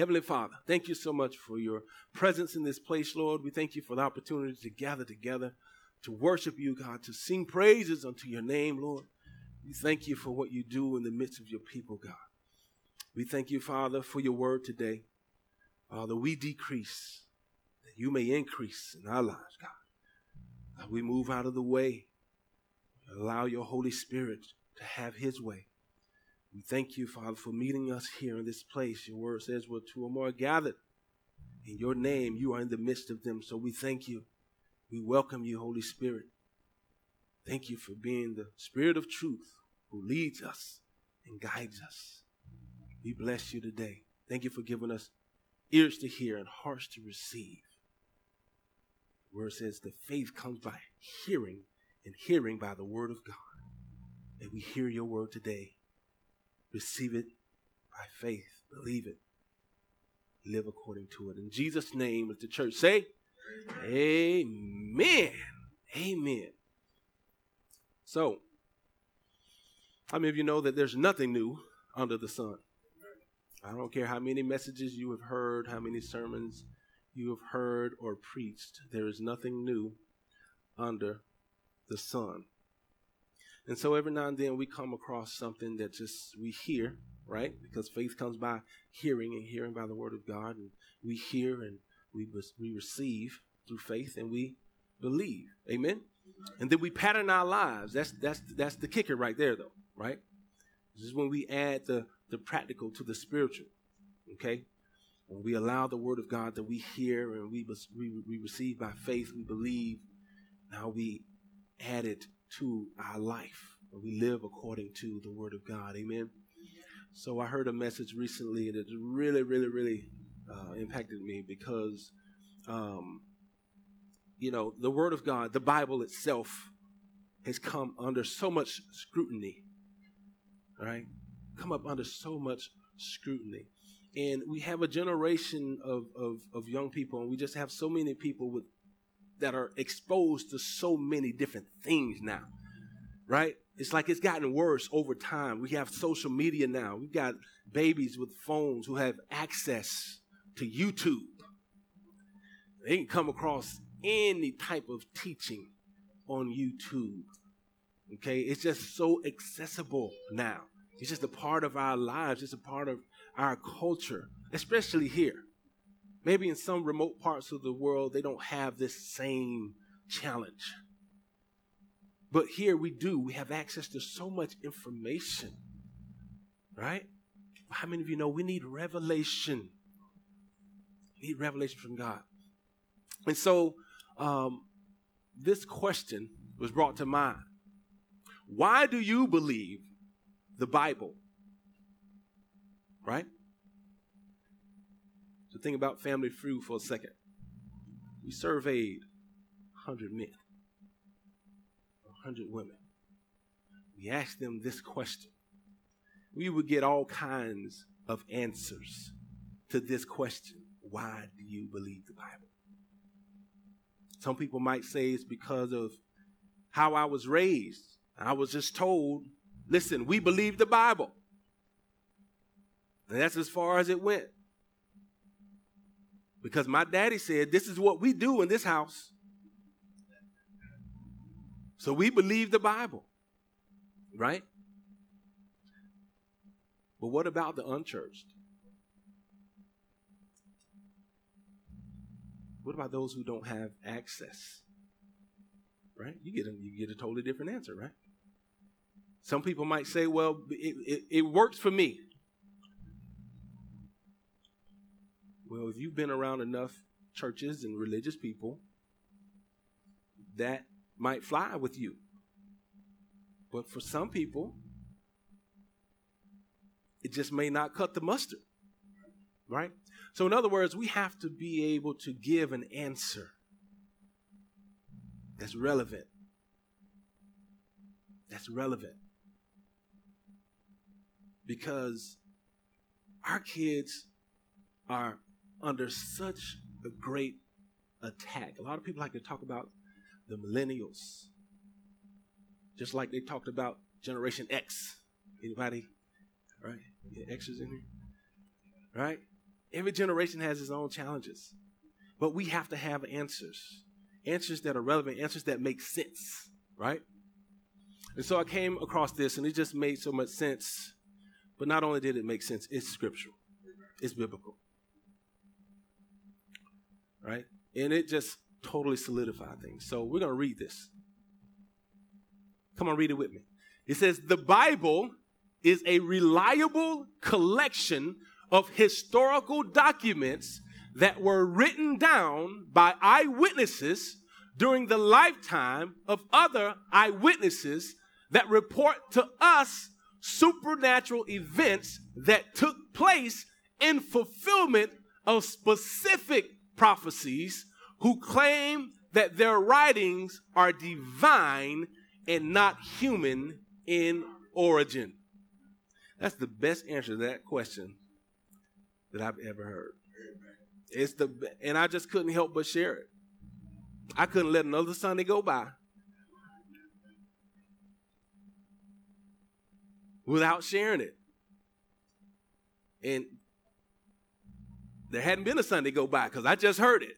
Heavenly Father, thank you so much for your presence in this place, Lord. We thank you for the opportunity to gather together, to worship you, God, to sing praises unto your name, Lord. We thank you for what you do in the midst of your people, God. We thank you, Father, for your word today. Father, we decrease that you may increase in our lives, God. God we move out of the way. Allow your Holy Spirit to have his way. We thank you, Father, for meeting us here in this place. Your word says, where two or more are gathered in your name, you are in the midst of them. So we thank you. We welcome you, Holy Spirit. Thank you for being the Spirit of truth who leads us and guides us. We bless you today. Thank you for giving us ears to hear and hearts to receive. The word says the faith comes by hearing, and hearing by the word of God. And we hear your word today. Receive it by faith. Believe it. Live according to it. In Jesus' name, let the church say, Amen. Amen. So, how many of you know that there's nothing new under the sun? I don't care how many messages you have heard, how many sermons you have heard or preached, there is nothing new under the sun. And so every now and then we come across something that just we hear, right? Because faith comes by hearing and hearing by the word of God. And we hear and we, we receive through faith and we believe. Amen? And then we pattern our lives. That's, that's, that's the kicker right there, though, right? This is when we add the, the practical to the spiritual, okay? When we allow the word of God that we hear and we, we, we receive by faith, we believe, now we add it to our life. We live according to the Word of God. Amen. So I heard a message recently that really, really, really uh, impacted me because, um, you know, the Word of God, the Bible itself, has come under so much scrutiny. Right? Come up under so much scrutiny. And we have a generation of, of, of young people, and we just have so many people with that are exposed to so many different things now, right? It's like it's gotten worse over time. We have social media now. We've got babies with phones who have access to YouTube. They can come across any type of teaching on YouTube. Okay? It's just so accessible now. It's just a part of our lives, it's a part of our culture, especially here. Maybe in some remote parts of the world, they don't have this same challenge. But here we do. We have access to so much information, right? How many of you know we need revelation? We need revelation from God. And so um, this question was brought to mind Why do you believe the Bible? Right? So think about Family Feud for a second. We surveyed 100 men, 100 women. We asked them this question. We would get all kinds of answers to this question Why do you believe the Bible? Some people might say it's because of how I was raised. I was just told, listen, we believe the Bible. And that's as far as it went. Because my daddy said, This is what we do in this house. So we believe the Bible, right? But what about the unchurched? What about those who don't have access? Right? You get a, you get a totally different answer, right? Some people might say, well, it, it, it works for me. Well, if you've been around enough churches and religious people, that might fly with you. But for some people, it just may not cut the mustard. Right? So, in other words, we have to be able to give an answer that's relevant. That's relevant. Because our kids are under such a great attack. A lot of people like to talk about the millennials, just like they talked about Generation X. Anybody? Right? Yeah, is in here. Right? Every generation has its own challenges. But we have to have answers. Answers that are relevant, answers that make sense, right? And so I came across this and it just made so much sense. But not only did it make sense, it's scriptural. It's biblical. Right? And it just totally solidified things. So we're going to read this. Come on, read it with me. It says, The Bible is a reliable collection of historical documents that were written down by eyewitnesses during the lifetime of other eyewitnesses that report to us supernatural events that took place in fulfillment of specific prophecies who claim that their writings are divine and not human in origin. That's the best answer to that question that I've ever heard. It's the and I just couldn't help but share it. I couldn't let another Sunday go by without sharing it. And there hadn't been a Sunday go by because I just heard it.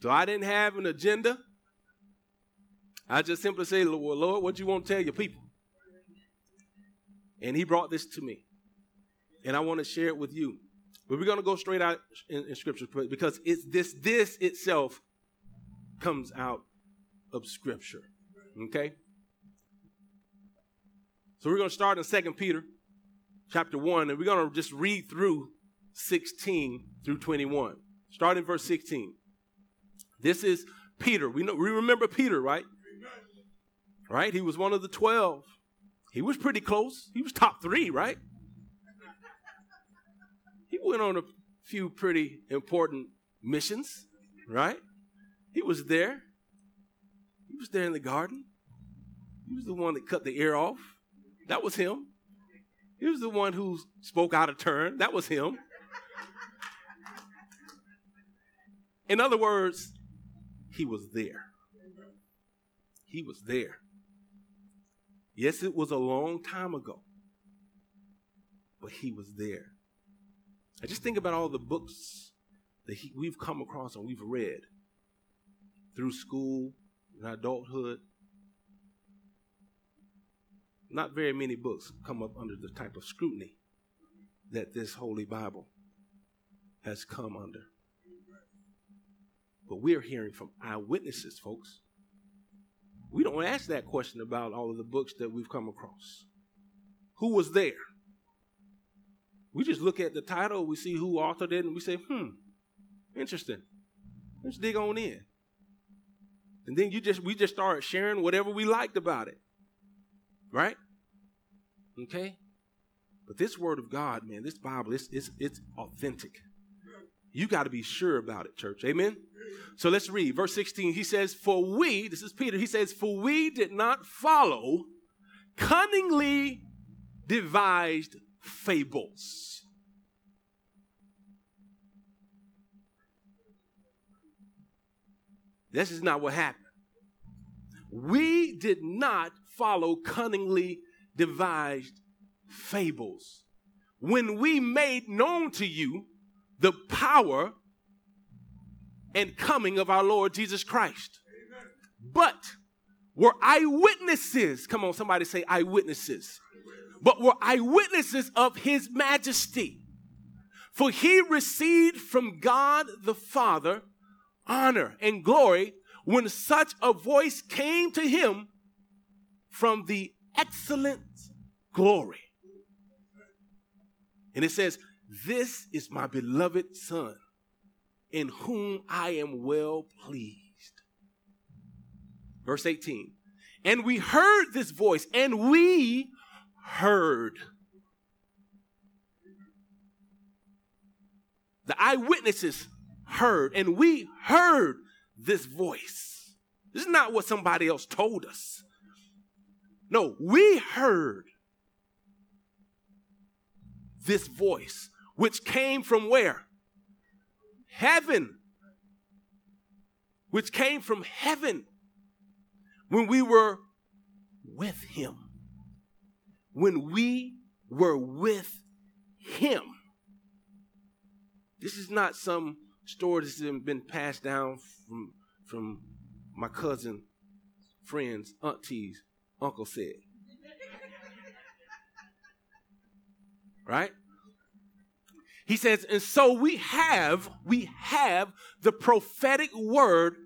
So I didn't have an agenda. I just simply say, well, Lord, what you want to tell your people? And he brought this to me. And I want to share it with you. But we're going to go straight out in, in scripture because it's this this itself comes out of scripture. Okay? So we're going to start in Second Peter chapter 1, and we're going to just read through 16 through 21. Start in verse 16. This is Peter. We know we remember Peter, right? Right? He was one of the 12. He was pretty close. He was top 3, right? He went on a few pretty important missions, right? He was there. He was there in the garden. He was the one that cut the ear off. That was him. He was the one who spoke out of turn. That was him. In other words, he was there. He was there. Yes, it was a long time ago, but he was there. I just think about all the books that he, we've come across and we've read through school and adulthood not very many books come up under the type of scrutiny that this Holy Bible has come under. But we're hearing from eyewitnesses, folks. We don't ask that question about all of the books that we've come across. Who was there? We just look at the title, we see who authored it, and we say, hmm, interesting. Let's dig on in. And then you just we just start sharing whatever we liked about it. Right? Okay? But this word of God, man, this Bible, it's, it's, it's authentic. You got to be sure about it, church. Amen? So let's read. Verse 16, he says, For we, this is Peter, he says, For we did not follow cunningly devised fables. This is not what happened. We did not follow cunningly devised fables. When we made known to you the power and coming of our Lord Jesus Christ. But were eyewitnesses, come on, somebody say eyewitnesses, but were eyewitnesses of his majesty. For he received from God the Father honor and glory when such a voice came to him from the excellent glory. And it says, This is my beloved Son, in whom I am well pleased. Verse 18. And we heard this voice, and we heard. The eyewitnesses heard, and we heard this voice. This is not what somebody else told us. No, we heard this voice, which came from where? Heaven. Which came from heaven when we were with him. When we were with him. This is not some story that's been passed down from, from my cousin, friends, aunties, uncle said. right? He says, and so we have, we have the prophetic word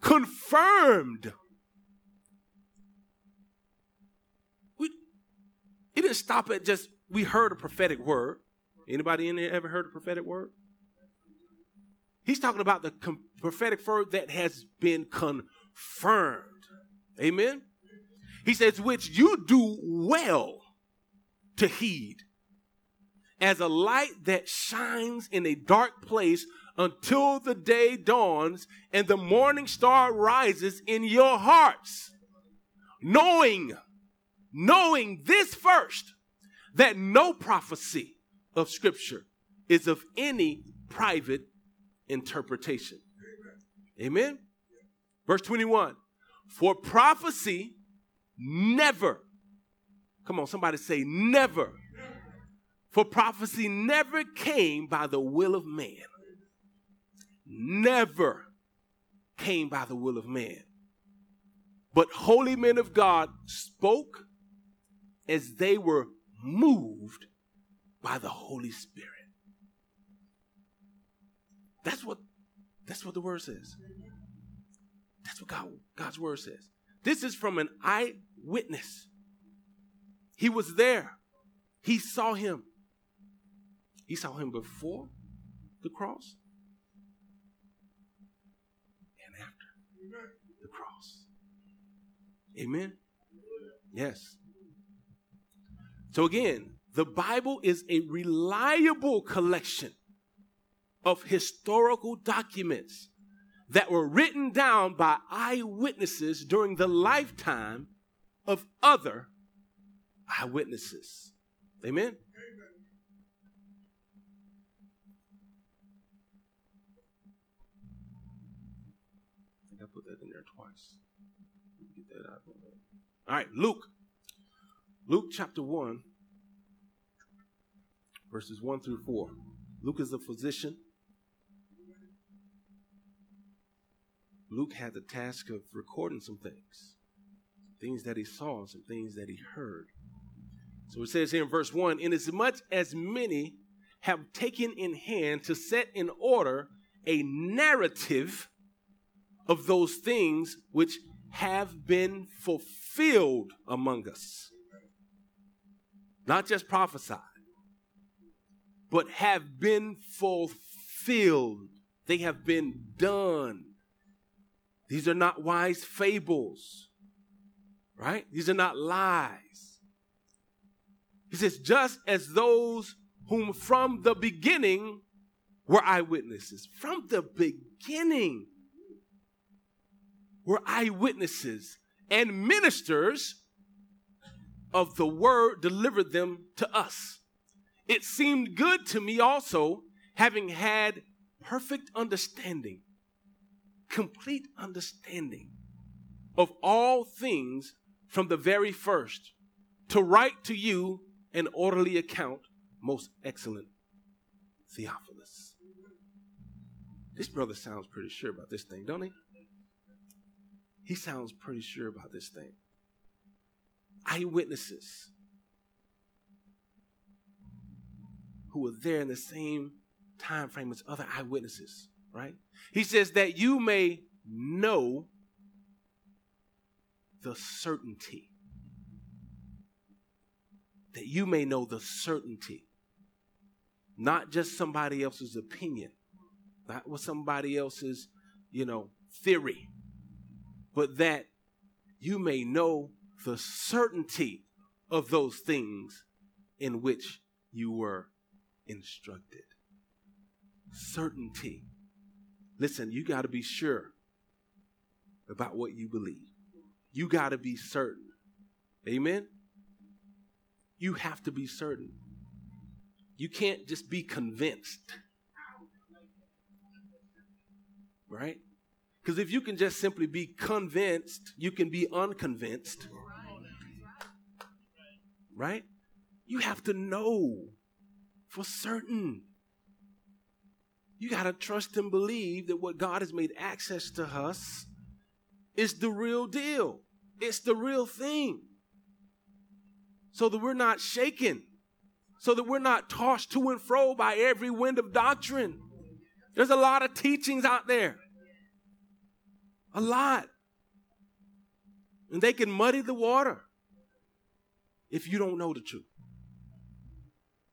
confirmed. We, it didn't stop at just we heard a prophetic word. Anybody in there ever heard a prophetic word? He's talking about the com- prophetic word that has been confirmed. Amen. He says, which you do well to heed as a light that shines in a dark place until the day dawns and the morning star rises in your hearts. Knowing, knowing this first, that no prophecy of Scripture is of any private interpretation. Amen. Verse 21 For prophecy never, come on, somebody say, never. For prophecy never came by the will of man. Never came by the will of man. But holy men of God spoke as they were moved by the Holy Spirit. That's what that's what the word says. That's what God, God's word says. This is from an eyewitness. He was there. He saw him. He saw him before the cross and after the cross. Amen. Yes. So again, the Bible is a reliable collection of historical documents that were written down by eyewitnesses during the lifetime of other eyewitnesses. Amen? I think I put that in there twice. Get that out. All right, Luke. Luke chapter 1, verses 1 through 4. Luke is a physician Luke had the task of recording some things, things that he saw, some things that he heard. So it says here in verse 1 Inasmuch as many have taken in hand to set in order a narrative of those things which have been fulfilled among us. Not just prophesied, but have been fulfilled. They have been done. These are not wise fables, right? These are not lies. He says, just as those whom from the beginning were eyewitnesses. From the beginning were eyewitnesses and ministers of the word delivered them to us. It seemed good to me also, having had perfect understanding complete understanding of all things from the very first, to write to you an orderly account, most excellent Theophilus. This brother sounds pretty sure about this thing, don't he? He sounds pretty sure about this thing. Eyewitnesses who were there in the same time frame as other eyewitnesses right? He says that you may know the certainty. That you may know the certainty. Not just somebody else's opinion, not what somebody else's, you know, theory, but that you may know the certainty of those things in which you were instructed. Certainty. Listen, you got to be sure about what you believe. You got to be certain. Amen? You have to be certain. You can't just be convinced. Right? Because if you can just simply be convinced, you can be unconvinced. Right? You have to know for certain. You got to trust and believe that what God has made access to us is the real deal. It's the real thing. So that we're not shaken, so that we're not tossed to and fro by every wind of doctrine. There's a lot of teachings out there. A lot. And they can muddy the water if you don't know the truth.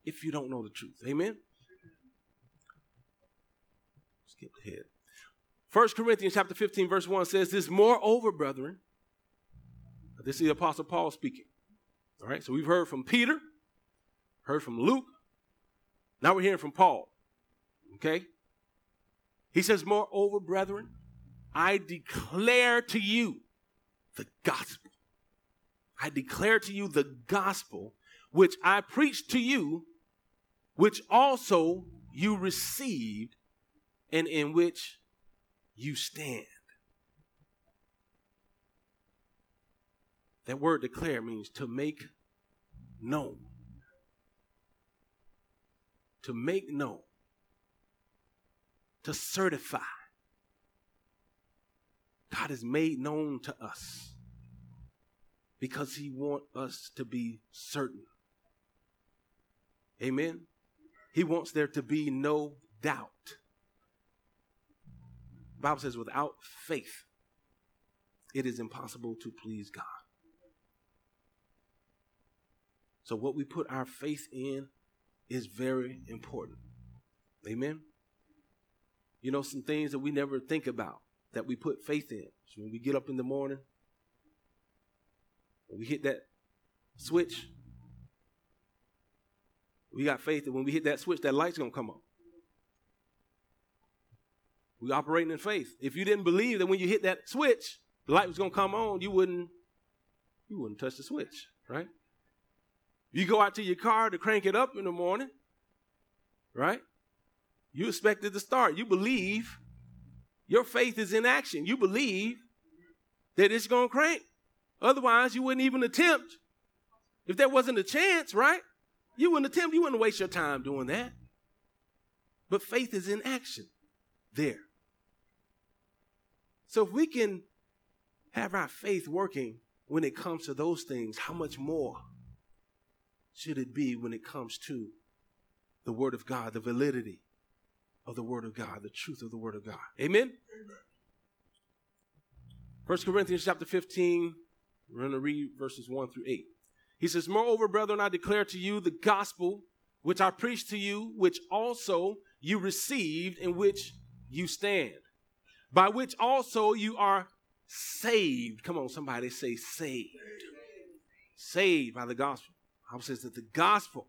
If you don't know the truth. Amen? Skip ahead. 1 Corinthians chapter 15, verse 1 says this, moreover, brethren, this is the Apostle Paul speaking. All right, so we've heard from Peter, heard from Luke, now we're hearing from Paul. Okay? He says, Moreover, brethren, I declare to you the gospel. I declare to you the gospel which I preached to you, which also you received, and in which you stand. That word declare means to make known. To make known. To certify. God has made known to us because he wants us to be certain. Amen. He wants there to be no doubt. Bible says without faith it is impossible to please God. So what we put our faith in is very important. Amen. You know some things that we never think about that we put faith in. So when we get up in the morning, we hit that switch, we got faith that when we hit that switch, that light's gonna come on. We operating in faith. If you didn't believe that when you hit that switch, the light was gonna come on, you wouldn't you wouldn't touch the switch, right? You go out to your car to crank it up in the morning, right? You expect it to start. You believe your faith is in action. You believe that it's going to crank. Otherwise, you wouldn't even attempt. If there wasn't a chance, right? You wouldn't attempt. You wouldn't waste your time doing that. But faith is in action there. So if we can have our faith working when it comes to those things, how much more should it be when it comes to the Word of God, the validity of the Word of God, the truth of the Word of God. Amen? First Corinthians chapter 15, we're going to read verses 1 through 8. He says, Moreover, brethren, I declare to you the gospel which I preached to you, which also you received, in which you stand, by which also you are saved. Come on, somebody say saved. Saved by the gospel. I says that the gospel,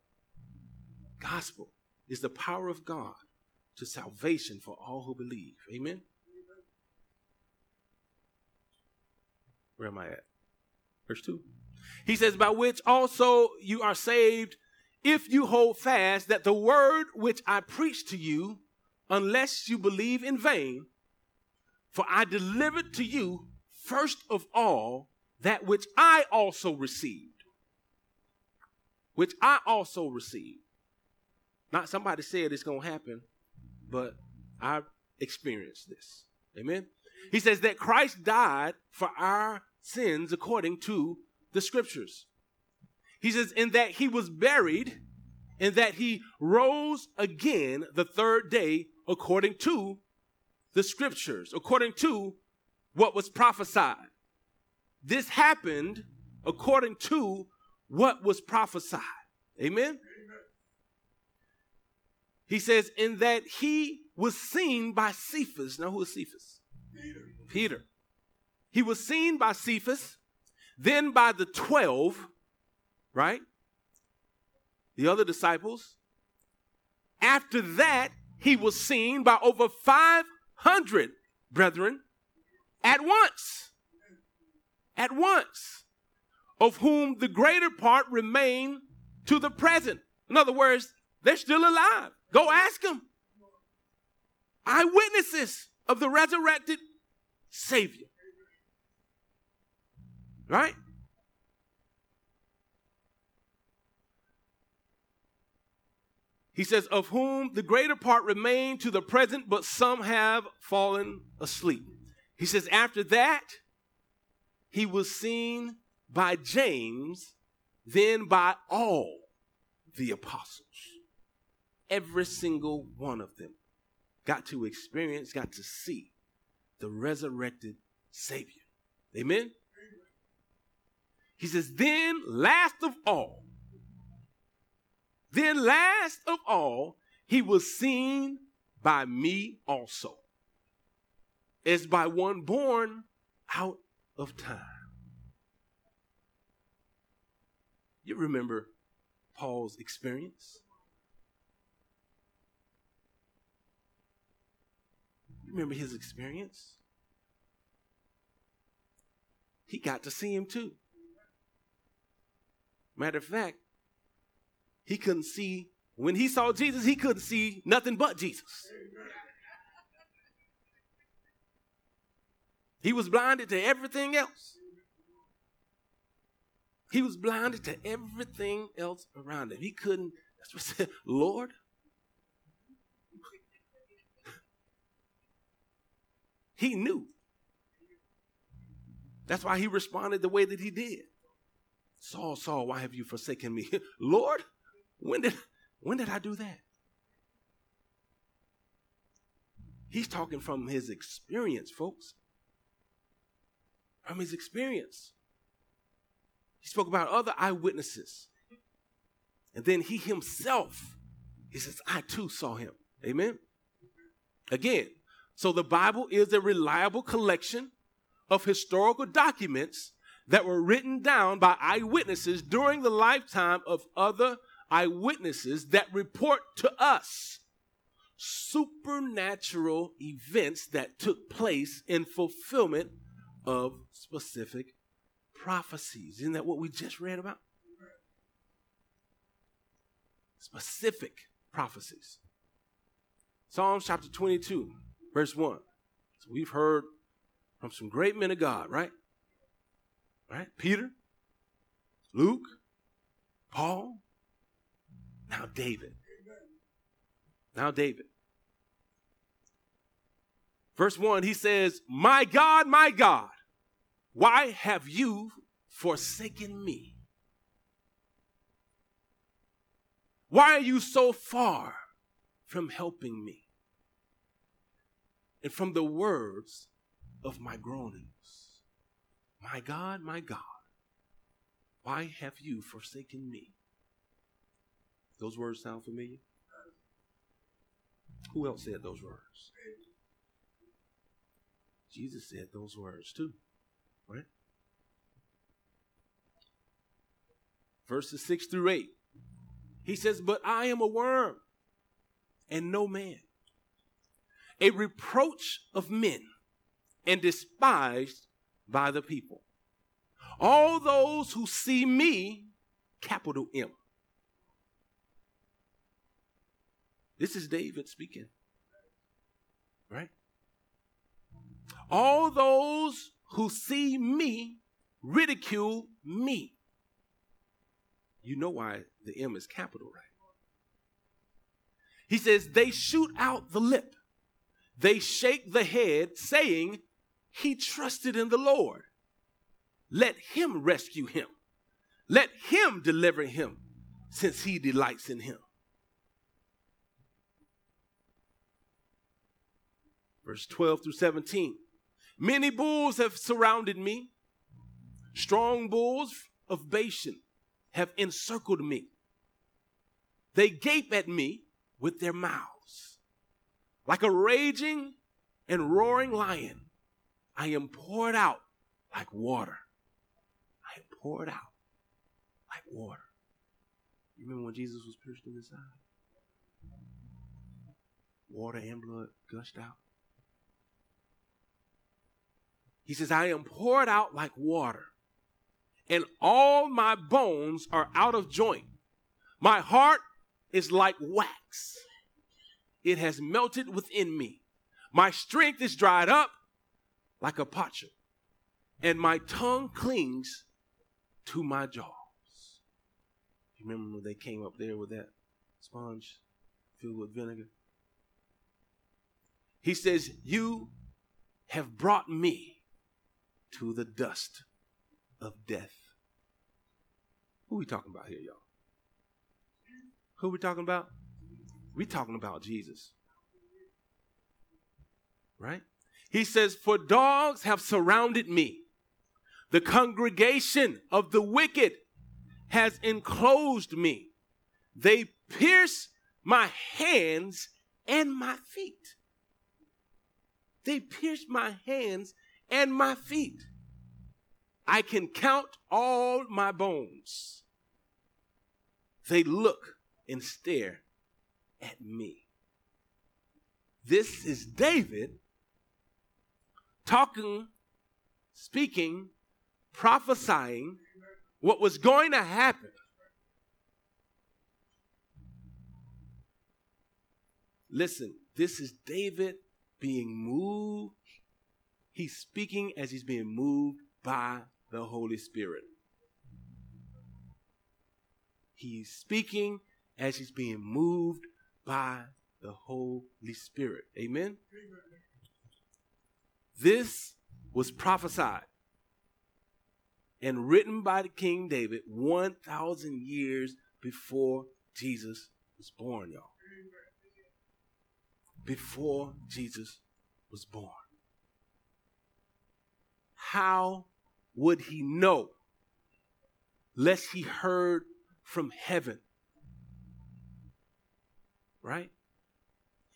gospel is the power of God to salvation for all who believe. Amen. Where am I at? Verse 2. He says, By which also you are saved if you hold fast that the word which I preach to you, unless you believe in vain, for I delivered to you first of all that which I also received, which I also received. Not somebody said it's going to happen but I've experienced this. Amen. He says that Christ died for our sins according to the scriptures. He says, in that he was buried, and that he rose again the third day according to the scriptures, according to what was prophesied. This happened according to what was prophesied. Amen. He says, in that he was seen by Cephas. Now, who is Cephas? Peter. Peter. He was seen by Cephas, then by the 12, right? The other disciples. After that, he was seen by over 500 brethren at once. At once. Of whom the greater part remain to the present. In other words, they're still alive. Go ask them. Eyewitnesses of the resurrected Savior. Right? He says, Of whom the greater part remain to the present, but some have fallen asleep. He says, After that, he was seen by James, then by all the apostles. Every single one of them got to experience, got to see the resurrected Savior. Amen? He says, Then, last of all, then last of all, he was seen by me also, as by one born out of time. You remember Paul's experience? You remember his experience? He got to see him too. Matter of fact, he couldn't see, when he saw Jesus, he couldn't see nothing but Jesus. He was blinded to everything else. He was blinded to everything else around him. He couldn't, that's what said, Lord. he knew. That's why he responded the way that he did. Saul, Saul, why have you forsaken me? Lord, when did when did I do that? He's talking from his experience, folks. From his experience. He spoke about other eyewitnesses. And then he himself, he says, I too saw him. Amen. Again, so the Bible is a reliable collection of historical documents that were written down by eyewitnesses during the lifetime of other eyewitnesses that report to us supernatural events that took place in fulfillment of specific prophecies. Isn't that what we just read about? Specific prophecies. Psalms chapter 22, verse 1. So we've heard from some great men of God, right? Right? Peter, Luke, Paul, now David. Now David. Verse 1, he says, My God, my God, why have you forsaken me? Why are you so far from helping me? And from the words of my groanings. My God, my God, why have you forsaken me? Those words sound familiar? Who else said those words? Jesus said those words too, right? Verses 6 through 8. He says, But I am a worm and no man, a reproach of men and despised by the people. All those who see me, capital M. This is David speaking. Right? All those who see me ridicule me. You know why the M is capital, right? He says, they shoot out the lip. They shake the head, saying, he trusted in the Lord. Let him rescue him. Let him deliver him, since he delights in him. Verse 12 through 17. Many bulls have surrounded me. Strong bulls of Bashan have encircled me. They gape at me with their mouths. Like a raging and roaring lion, I am poured out like water. I am poured out like water. You remember when Jesus was pierced in the side? Water and blood gushed out. He says, I am poured out like water, and all my bones are out of joint. My heart is like wax, it has melted within me. My strength is dried up like a potsherd, and my tongue clings to my jaws. You remember when they came up there with that sponge filled with vinegar. He says, You have brought me to the dust of death. Who we talking about here, y'all? Who we talking about? We talking about Jesus. Right? He says, For dogs have surrounded me. The congregation of the wicked has enclosed me. They pierce my hands and my feet. They pierced my hands and my feet. I can count all my bones. They look and stare at me. This is David talking, speaking, prophesying what was going to happen. Listen, this is David being moved. He's speaking as he's being moved by the Holy Spirit. He's speaking as he's being moved by the Holy Spirit. Amen? This was prophesied and written by the King David 1,000 years before Jesus was born, y'all before Jesus was born. How would he know lest he heard from heaven? Right?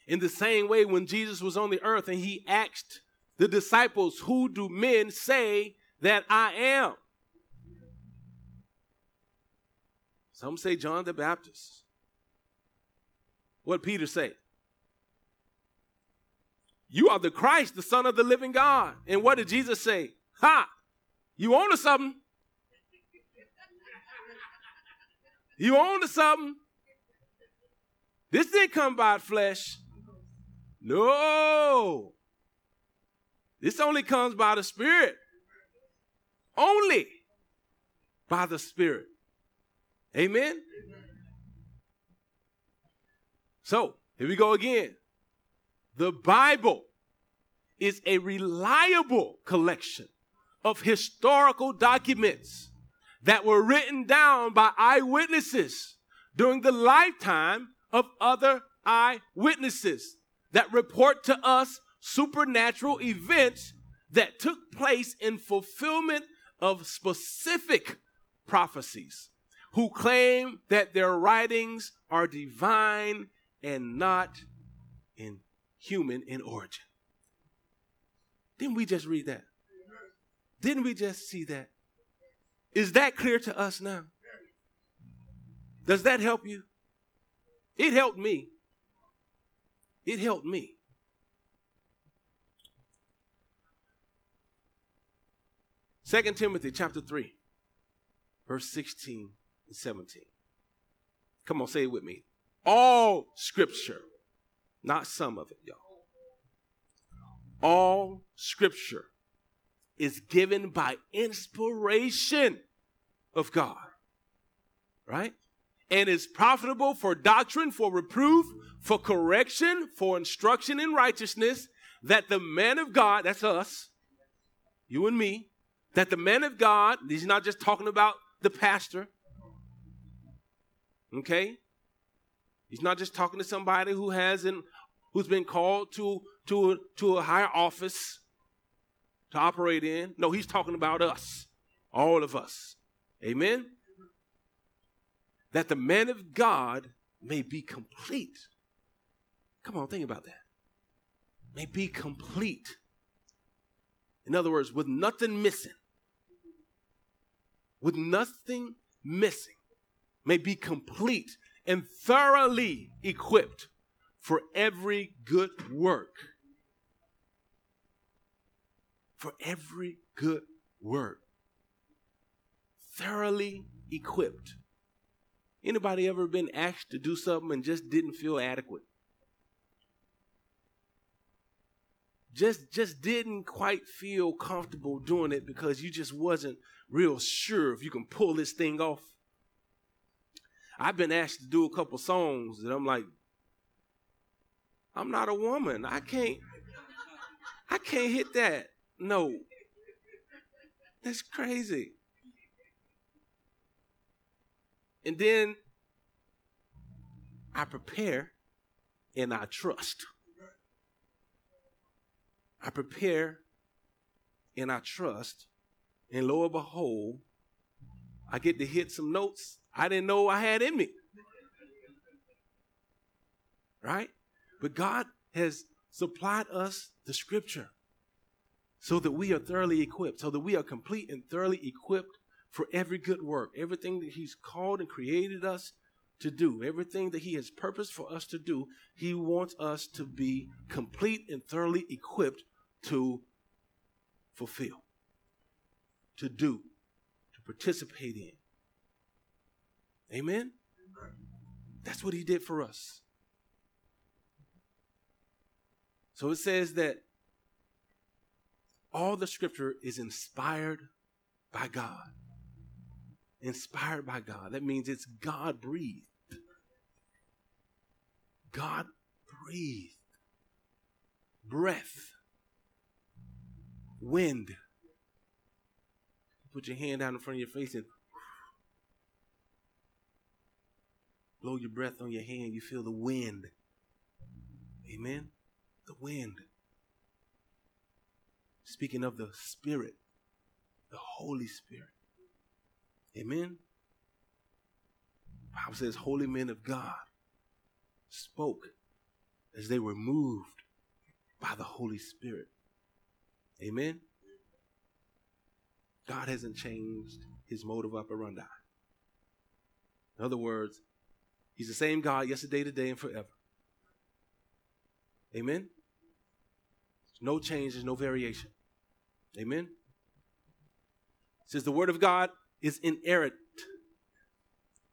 In the same way, when Jesus was on the earth and he asked the disciples, Who do men say that I am? Some say John the Baptist. What Peter say? You are the Christ, the Son of the living God. And what did Jesus say? Ha! You own to something. You own to something. This didn't come by flesh. No. This only comes by the Spirit. Only by the Spirit. Amen? So, here we go again. The Bible is a reliable collection of historical documents that were written down by eyewitnesses during the lifetime of other eyewitnesses that report to us supernatural events that took place in fulfillment of specific prophecies, who claim that their writings are divine and not in human in origin. Didn't we just read that? Didn't we just see that? Is that clear to us now? Does that help you? It helped me. It helped me. Second Timothy chapter 3, verse 16 and 17. Come on, say it with me. All scripture not some of it, y'all. All scripture is given by inspiration of God, right? And is profitable for doctrine, for reproof, for correction, for instruction in righteousness, that the man of God, that's us, you and me, that the man of God, he's not just talking about the pastor, okay? He's not just talking to somebody who has an who's been called to, to, to a higher office to operate in. No, he's talking about us, all of us. Amen? That the man of God may be complete. Come on, think about that. May be complete. In other words, with nothing missing. With nothing missing. May be complete and thoroughly equipped for every good work. For every good work. Thoroughly equipped. Anybody ever been asked to do something and just didn't feel adequate? Just just didn't quite feel comfortable doing it because you just wasn't real sure if you can pull this thing off. I've been asked to do a couple songs that I'm like, I'm not a woman. I can't I can't hit that. No. That's crazy. And then I prepare and I trust. I prepare and I trust. And lo and behold, I get to hit some notes I didn't know I had in me. Right? But God has supplied us the scripture so that we are thoroughly equipped, so that we are complete and thoroughly equipped for every good work, everything that He's called and created us to do, everything that He has purposed for us to do. He wants us to be complete and thoroughly equipped to fulfill, to do, to participate in. Amen? That's what He did for us. So it says that all the scripture is inspired by God. Inspired by God. That means it's God breathed. God breathed. Breath. Wind. Put your hand out in front of your face and blow your breath on your hand. You feel the wind. Amen the wind. Speaking of the Spirit, the Holy Spirit. Amen. The Bible says, Holy men of God spoke as they were moved by the Holy Spirit. Amen. God hasn't changed his mode of operandi. In other words, he's the same God yesterday, today, and forever. Amen. No changes, no variation. Amen. It says the word of God is inerrant.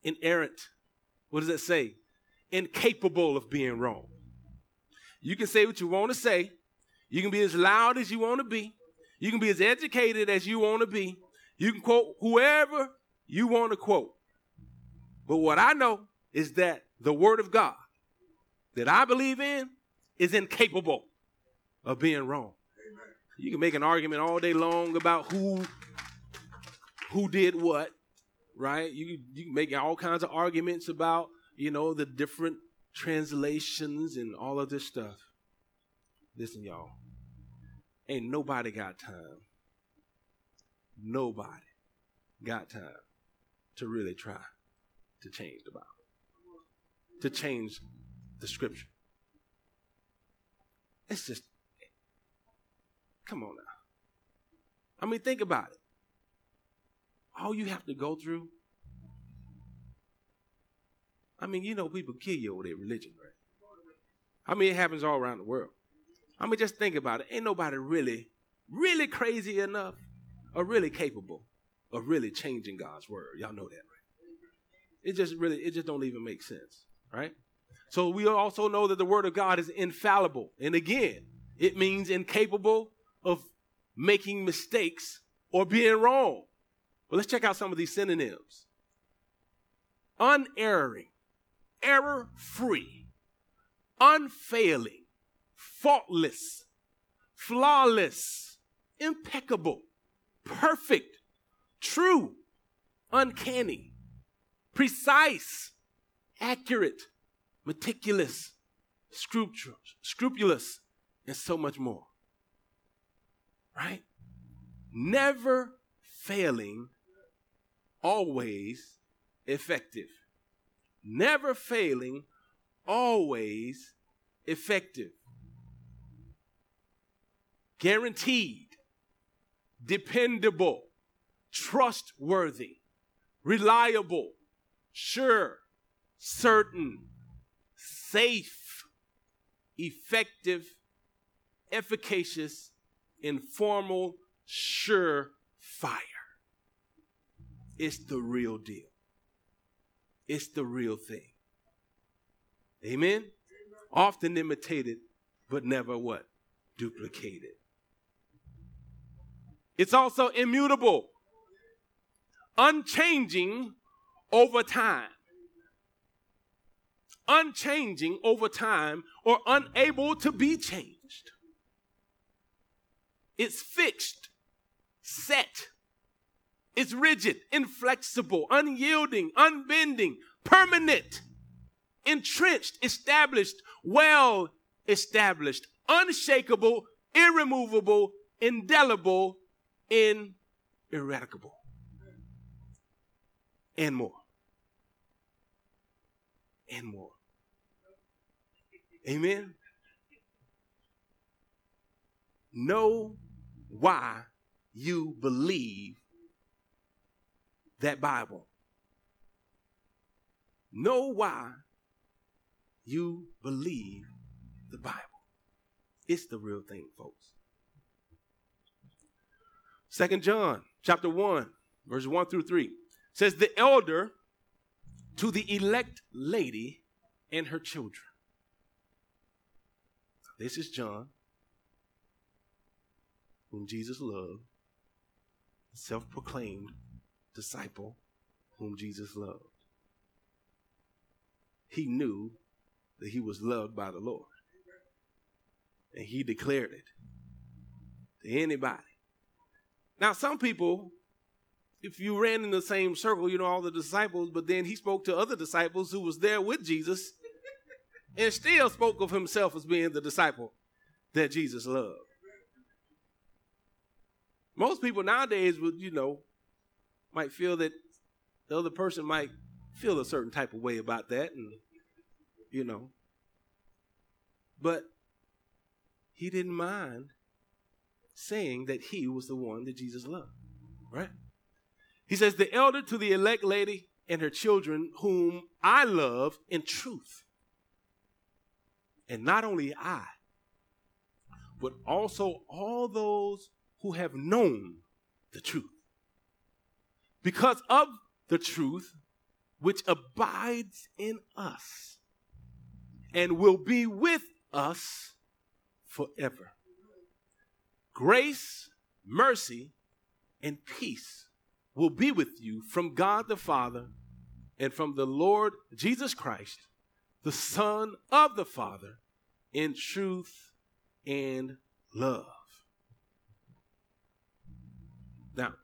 Inerrant. What does that say? Incapable of being wrong. You can say what you want to say. You can be as loud as you want to be. You can be as educated as you want to be. You can quote whoever you want to quote. But what I know is that the word of God that I believe in is incapable of being wrong. You can make an argument all day long about who who did what, right? You you can make all kinds of arguments about you know the different translations and all of this stuff. Listen, y'all, ain't nobody got time. Nobody got time to really try to change the Bible, to change the Scripture. It's just Come on now. I mean, think about it. All you have to go through. I mean, you know, people kill you over their religion, right? I mean, it happens all around the world. I mean, just think about it. Ain't nobody really, really crazy enough or really capable of really changing God's word. Y'all know that, right? It just really, it just don't even make sense, right? So we also know that the word of God is infallible. And again, it means incapable of making mistakes or being wrong. But let's check out some of these synonyms unerring, error free, unfailing, faultless, flawless, impeccable, perfect, true, uncanny, precise, accurate, meticulous, scrupulous, and so much more right? Never failing, always effective. Never failing, always effective. Guaranteed, dependable, trustworthy, reliable, sure, certain, safe, effective, efficacious, informal, sure fire. It's the real deal. It's the real thing. Amen? Often imitated, but never what? Duplicated. It's also immutable, unchanging over time. Unchanging over time, or unable to be changed. It's fixed, set. It's rigid, inflexible, unyielding, unbending, permanent, entrenched, established, well established, unshakable, irremovable, indelible, ineradicable, and more. And more. Amen. Know why you believe that Bible. Know why you believe the Bible. It's the real thing, folks. Second John chapter 1, verses 1 through 3 says, The elder to the elect lady and her children. This is John, whom Jesus loved, self proclaimed disciple whom Jesus loved. He knew that he was loved by the Lord. And he declared it to anybody. Now, some people, if you ran in the same circle, you know, all the disciples, but then he spoke to other disciples who was there with Jesus and still spoke of himself as being the disciple that Jesus loved. Most people nowadays would, you know, might feel that the other person might feel a certain type of way about that and you know but he didn't mind saying that he was the one that Jesus loved right he says the elder to the elect lady and her children whom I love in truth and not only I but also all those who have known the truth because of the truth which abides in us and will be with us forever. Grace, mercy, and peace will be with you from God the Father and from the Lord Jesus Christ, the Son of the Father, in truth and love. Now,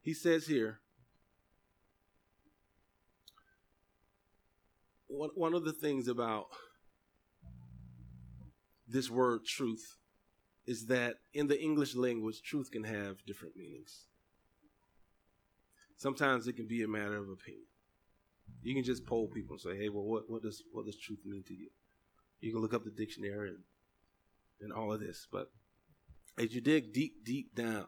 he says here, one, of the things about this word truth is that in the English language, truth can have different meanings. Sometimes it can be a matter of opinion. You can just poll people and say, "Hey, well, what, what does what does truth mean to you?" You can look up the dictionary and and all of this, but as you dig deep, deep down,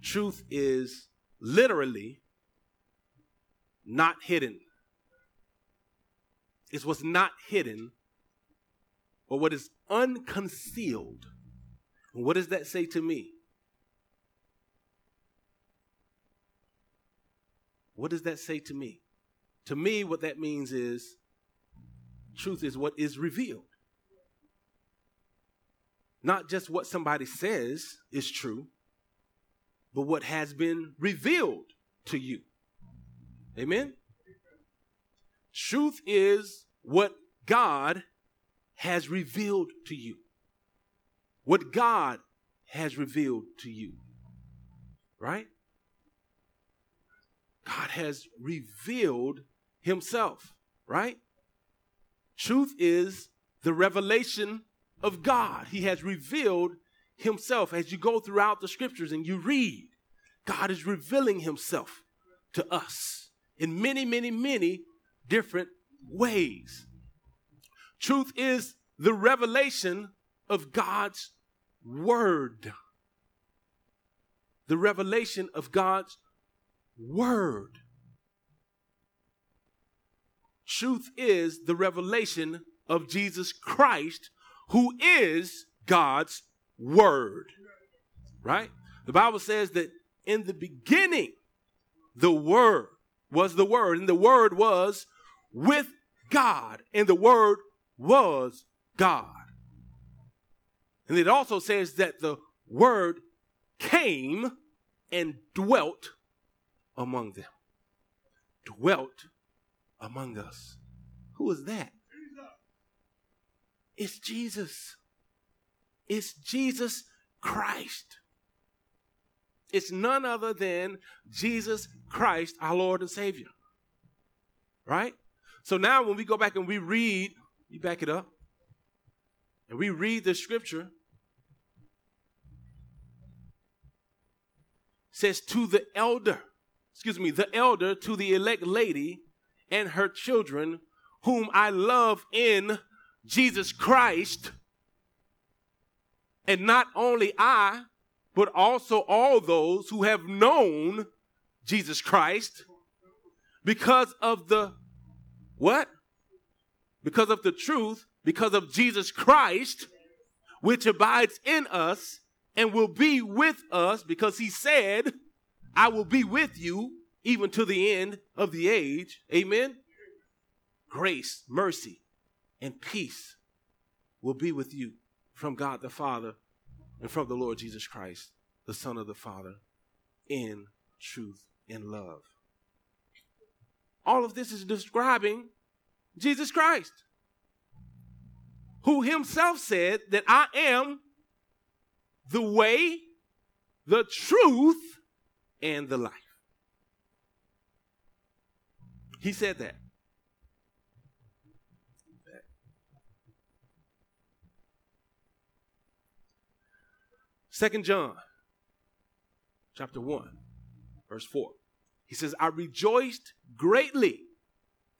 truth is literally not hidden. It's what's not hidden or what is unconcealed. What does that say to me? What does that say to me? To me, what that means is truth is what is revealed. Not just what somebody says is true, but what has been revealed to you. Amen? Truth is what God has revealed to you. What God has revealed to you. Right? God has revealed himself, right? Truth is the revelation of God. He has revealed himself as you go throughout the scriptures and you read. God is revealing himself to us in many, many, many different ways. Truth is the revelation of God's word. The revelation of God's word. Truth is the revelation of Jesus Christ, who is God's word. Right? The Bible says that in the beginning, the word was the word, and the word was with God, and the word was God. And it also says that the word came and dwelt among them. dwelt among us. Who is that? It's Jesus. It's Jesus Christ. It's none other than Jesus Christ, our Lord and Savior. Right? So now when we go back and we read, you back it up, and we read the scripture, says to the elder, excuse me, the elder to the elect lady and her children, whom I love in Jesus Christ. And not only I, but also all those who have known Jesus Christ because of the what? Because of the truth, because of Jesus Christ, which abides in us and will be with us because he said, I will be with you even to the end of the age. Amen. Grace, mercy, and peace will be with you from God the Father and from the Lord Jesus Christ, the Son of the Father, in truth and love. All of this is describing Jesus Christ, who himself said that I am the way, the truth, and the life. He said that. Second John chapter 1 verse 4. He says, "I rejoiced greatly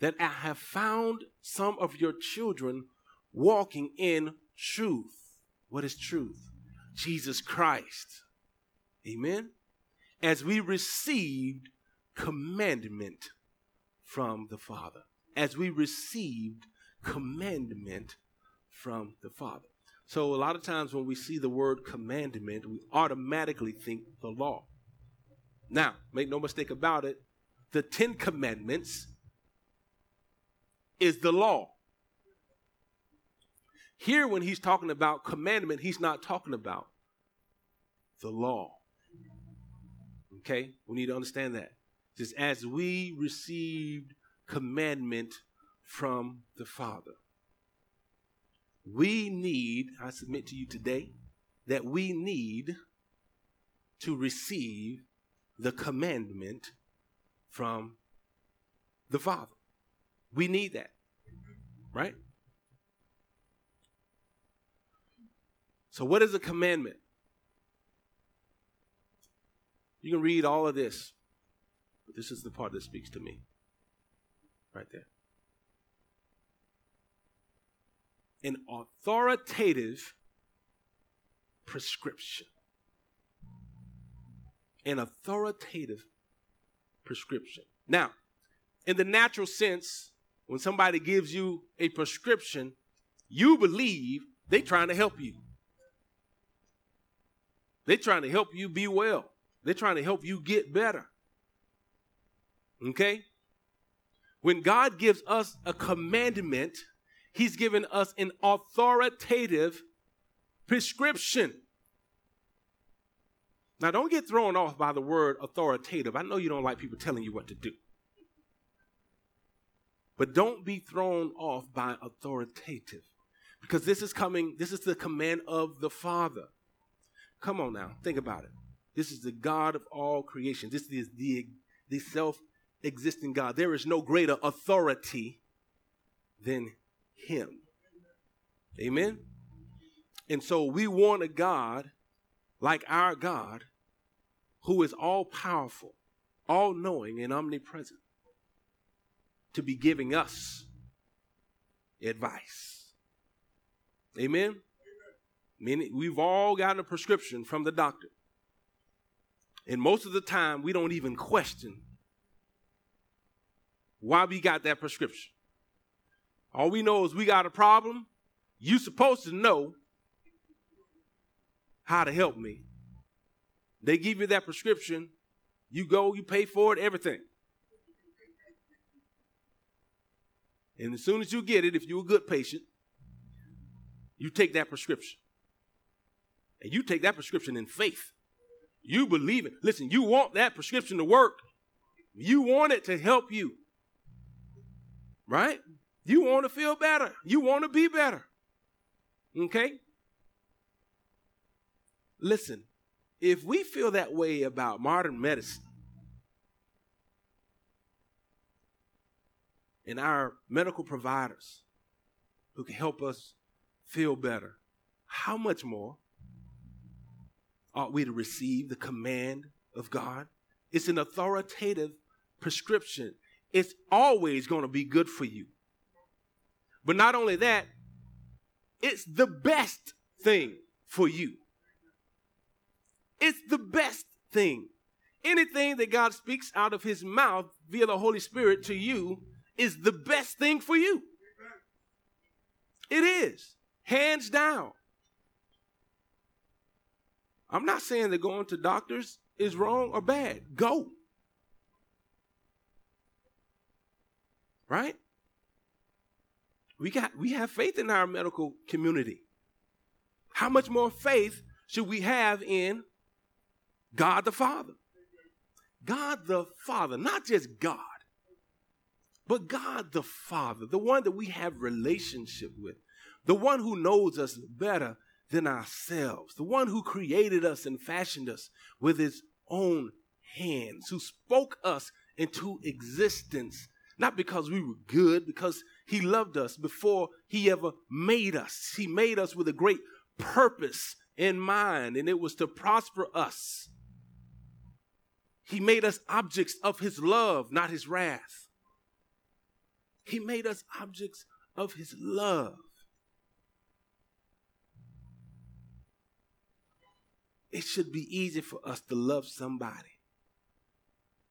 that I have found some of your children walking in truth." What is truth? Jesus Christ. Amen. As we received commandment from the Father. As we received commandment from the Father. So, a lot of times when we see the word commandment, we automatically think the law. Now, make no mistake about it, the Ten Commandments is the law. Here, when he's talking about commandment, he's not talking about the law. Okay? We need to understand that. Just as we received commandment from the Father. We need, I submit to you today, that we need to receive the commandment from the Father. We need that, right? So, what is a commandment? You can read all of this, but this is the part that speaks to me. Right there. an authoritative prescription. An authoritative prescription. Now, in the natural sense, when somebody gives you a prescription, you believe they're trying to help you. They're trying to help you be well. They're trying to help you get better. Okay? When God gives us a commandment, He's given us an authoritative prescription. Now, don't get thrown off by the word authoritative. I know you don't like people telling you what to do. But don't be thrown off by authoritative because this is coming, this is the command of the Father. Come on now, think about it. This is the God of all creation. This is the, the self existing God. There is no greater authority than him. Amen? And so we want a God like our God who is all powerful, all knowing, and omnipresent to be giving us advice. Amen? Meaning we've all gotten a prescription from the doctor. And most of the time, we don't even question why we got that prescription. All we know is we got a problem. You're supposed to know how to help me. They give you that prescription. You go, you pay for it, everything. And as soon as you get it, if you're a good patient, you take that prescription. And you take that prescription in faith. You believe it. Listen, you want that prescription to work. You want it to help you. Right? You want to feel better. You want to be better. Okay? Listen, if we feel that way about modern medicine and our medical providers who can help us feel better, how much more ought we to receive the command of God? It's an authoritative prescription. It's always going to be good for you. But not only that, it's the best thing for you. It's the best thing. Anything that God speaks out of his mouth via the Holy Spirit to you is the best thing for you. It is, hands down. I'm not saying that going to doctors is wrong or bad. Go. Right? We got we have faith in our medical community. How much more faith should we have in God the Father? God the Father, not just God, but God the Father, the one that we have relationship with, the one who knows us better than ourselves, the one who created us and fashioned us with his own hands, who spoke us into existence, not because we were good, because he loved us before he ever made us. He made us with a great purpose in mind, and it was to prosper us. He made us objects of his love, not his wrath. He made us objects of his love. It should be easy for us to love somebody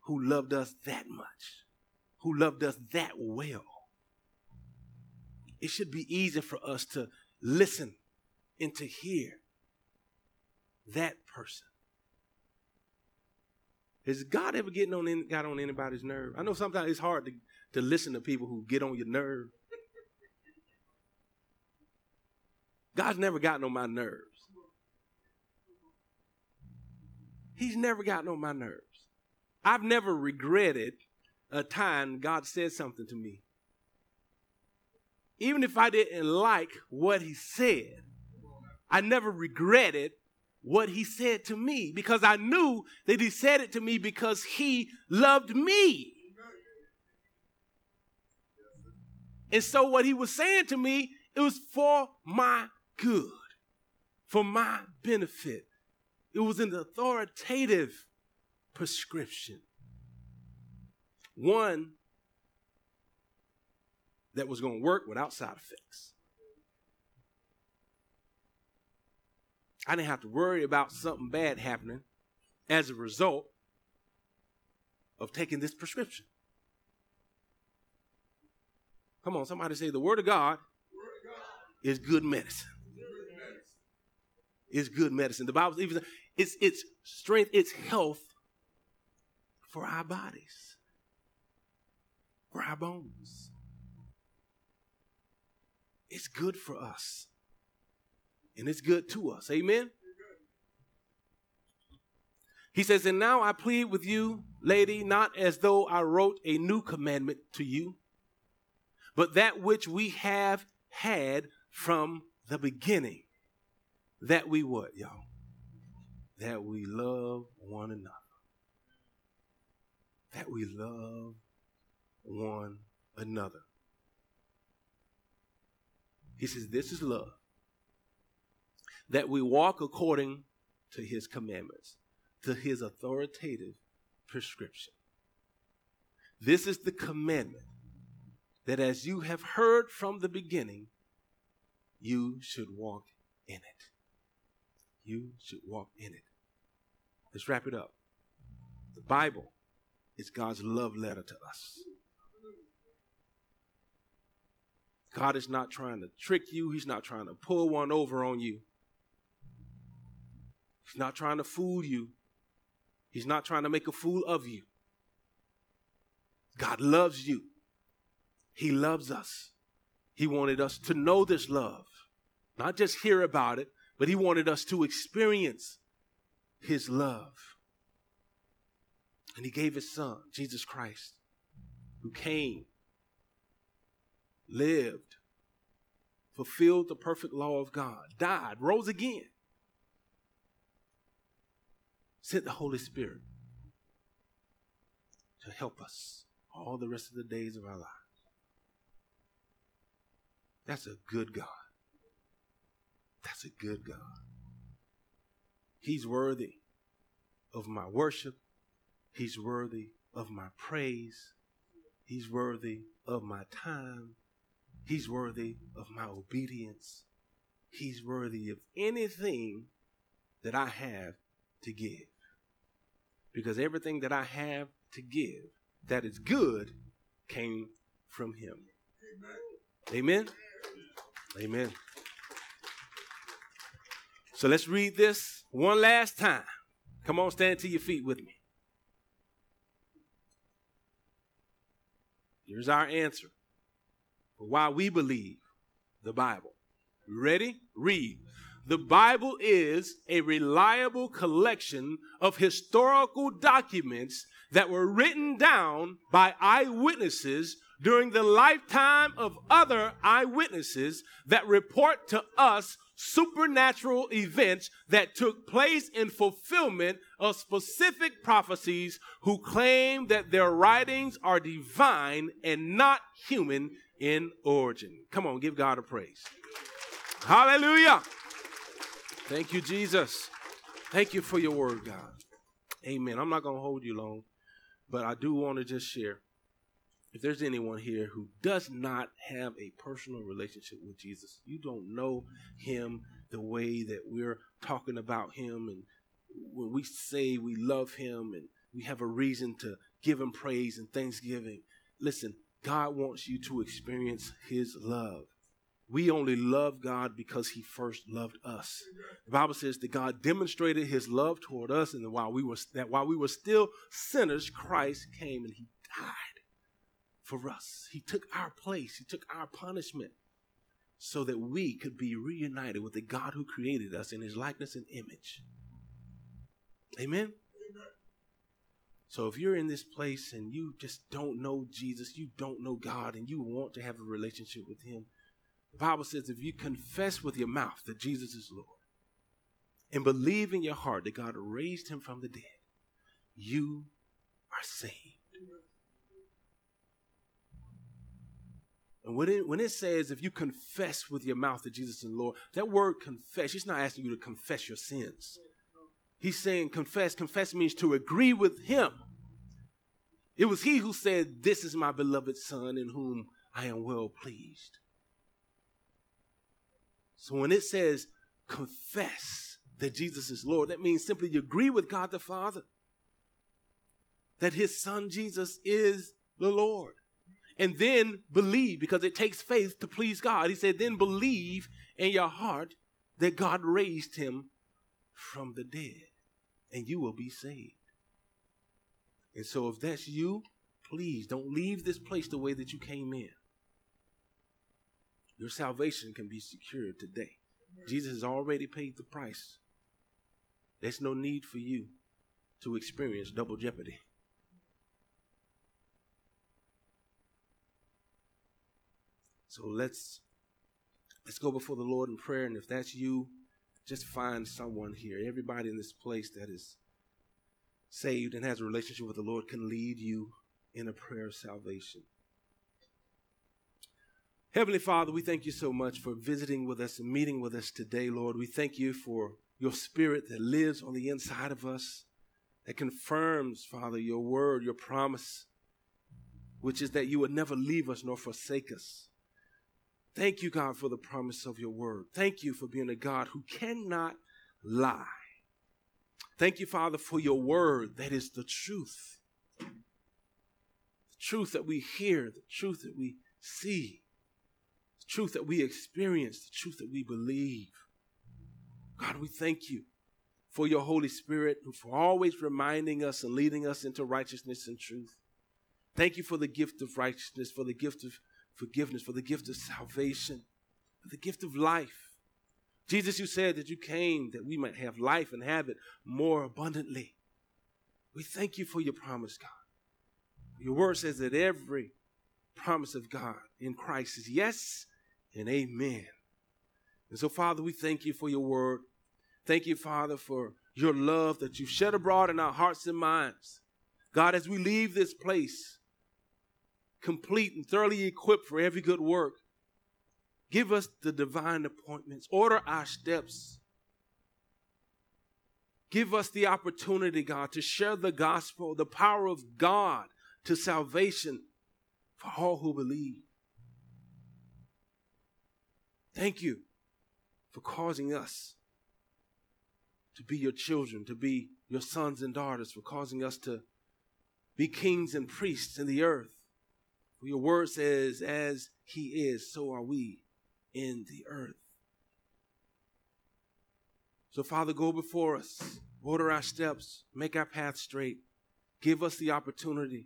who loved us that much, who loved us that well. It should be easy for us to listen and to hear that person. Has God ever getting on got on anybody's nerve? I know sometimes it's hard to, to listen to people who get on your nerve. God's never gotten on my nerves. He's never gotten on my nerves. I've never regretted a time God said something to me. Even if I didn't like what he said, I never regretted what he said to me because I knew that he said it to me because he loved me. And so what he was saying to me, it was for my good, for my benefit. It was an authoritative prescription. One that was going to work without side effects. I didn't have to worry about something bad happening as a result of taking this prescription. Come on, somebody say the Word of God, Word of God. is good medicine is good medicine. The Bible even it's it's strength, it's health for our bodies, for our bones. It's good for us. And it's good to us. Amen. He says, And now I plead with you, lady, not as though I wrote a new commandment to you, but that which we have had from the beginning that we what, y'all? That we love one another. That we love one another. He says, This is love. That we walk according to his commandments, to his authoritative prescription. This is the commandment that as you have heard from the beginning, you should walk in it you should walk in it. Let's wrap it up. The Bible is God's love letter to us. God is not trying to trick you, He's not trying to pull one over on you. He's not trying to fool you. He's not trying to make a fool of you. God loves you. He loves us. He wanted us to know this love, not just hear about it, but he wanted us to experience his love. And he gave his son, Jesus Christ, who came, lived, fulfilled the perfect law of God, died, rose again, sent the Holy Spirit to help us all the rest of the days of our lives. That's a good God. That's a good God. He's worthy of my worship. He's worthy of my praise. He's worthy of my time. He's worthy of my obedience. He's worthy of anything that I have to give. Because everything that I have to give that is good came from him. Amen. Amen. Amen. So let's read this one last time. Come on, stand to your feet with me. Here's our answer for why we believe the Bible. Ready? Read. The Bible is a reliable collection of historical documents that were written down by eyewitnesses during the lifetime of other eyewitnesses that report to us supernatural events that took place in fulfillment of specific prophecies who claim that their writings are divine and not human in origin. Come on, give God a praise. Hallelujah. Thank you, Jesus. Thank you for your word, God. Amen. I'm not going to hold you long, but I do want to just share. If there's anyone here who does not have a personal relationship with Jesus, you don't know him the way that we're talking about him. And when we say we love him and we have a reason to give him praise and thanksgiving, listen, God wants you to experience his love. We only love God because he first loved us. The Bible says that God demonstrated his love toward us and while we were that while we were still sinners, Christ came and he died for us. He took our place, he took our punishment so that we could be reunited with the God who created us in his likeness and image. Amen. So if you're in this place and you just don't know Jesus, you don't know God, and you want to have a relationship with him, the Bible says if you confess with your mouth that Jesus is Lord and believe in your heart that God raised him from the dead, you are saved. And when it, when it says if you confess with your mouth that Jesus is Lord, that word confess, he's not asking you to confess your sins. He's saying confess. Confess means to agree with him. It was he who said, This is my beloved Son in whom I am well pleased. So when it says confess that Jesus is Lord, that means simply you agree with God the Father that his son Jesus is the Lord. And then believe because it takes faith to please God. He said, then believe in your heart that God raised him from the dead and you will be saved. And so if that's you, please don't leave this place the way that you came in. Your salvation can be secured today. Jesus has already paid the price. There's no need for you to experience double jeopardy. So let's let's go before the Lord in prayer and if that's you, just find someone here. Everybody in this place that is saved and has a relationship with the Lord can lead you in a prayer of salvation. Heavenly Father, we thank you so much for visiting with us and meeting with us today, Lord. We thank you for your spirit that lives on the inside of us, that confirms, Father, your word, your promise, which is that you would never leave us nor forsake us. Thank you, God, for the promise of your word. Thank you for being a God who cannot lie. Thank you, Father, for your word that is the truth. The truth that we hear, the truth that we see the truth that we experience, the truth that we believe. God, we thank you for your Holy Spirit and for always reminding us and leading us into righteousness and truth. Thank you for the gift of righteousness, for the gift of forgiveness, for the gift of salvation, for the gift of life. Jesus, you said that you came that we might have life and have it more abundantly. We thank you for your promise, God. Your word says that every promise of God in Christ is yes and amen. And so, Father, we thank you for your word. Thank you, Father, for your love that you've shed abroad in our hearts and minds. God, as we leave this place, complete and thoroughly equipped for every good work, give us the divine appointments, order our steps Give us the opportunity, God, to share the gospel, the power of God to salvation for all who believe. Thank you for causing us to be your children, to be your sons and daughters, for causing us to be kings and priests in the earth. For your word says, as he is, so are we in the earth. So, Father, go before us, order our steps, make our path straight. Give us the opportunity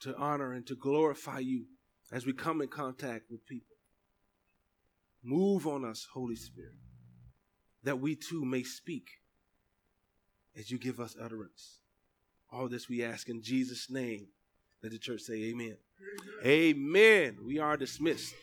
to honor and to glorify you as we come in contact with people. Move on us, Holy Spirit, that we too may speak as you give us utterance. All this we ask in Jesus' name. Let the church say, Amen. Amen. Amen. We are dismissed.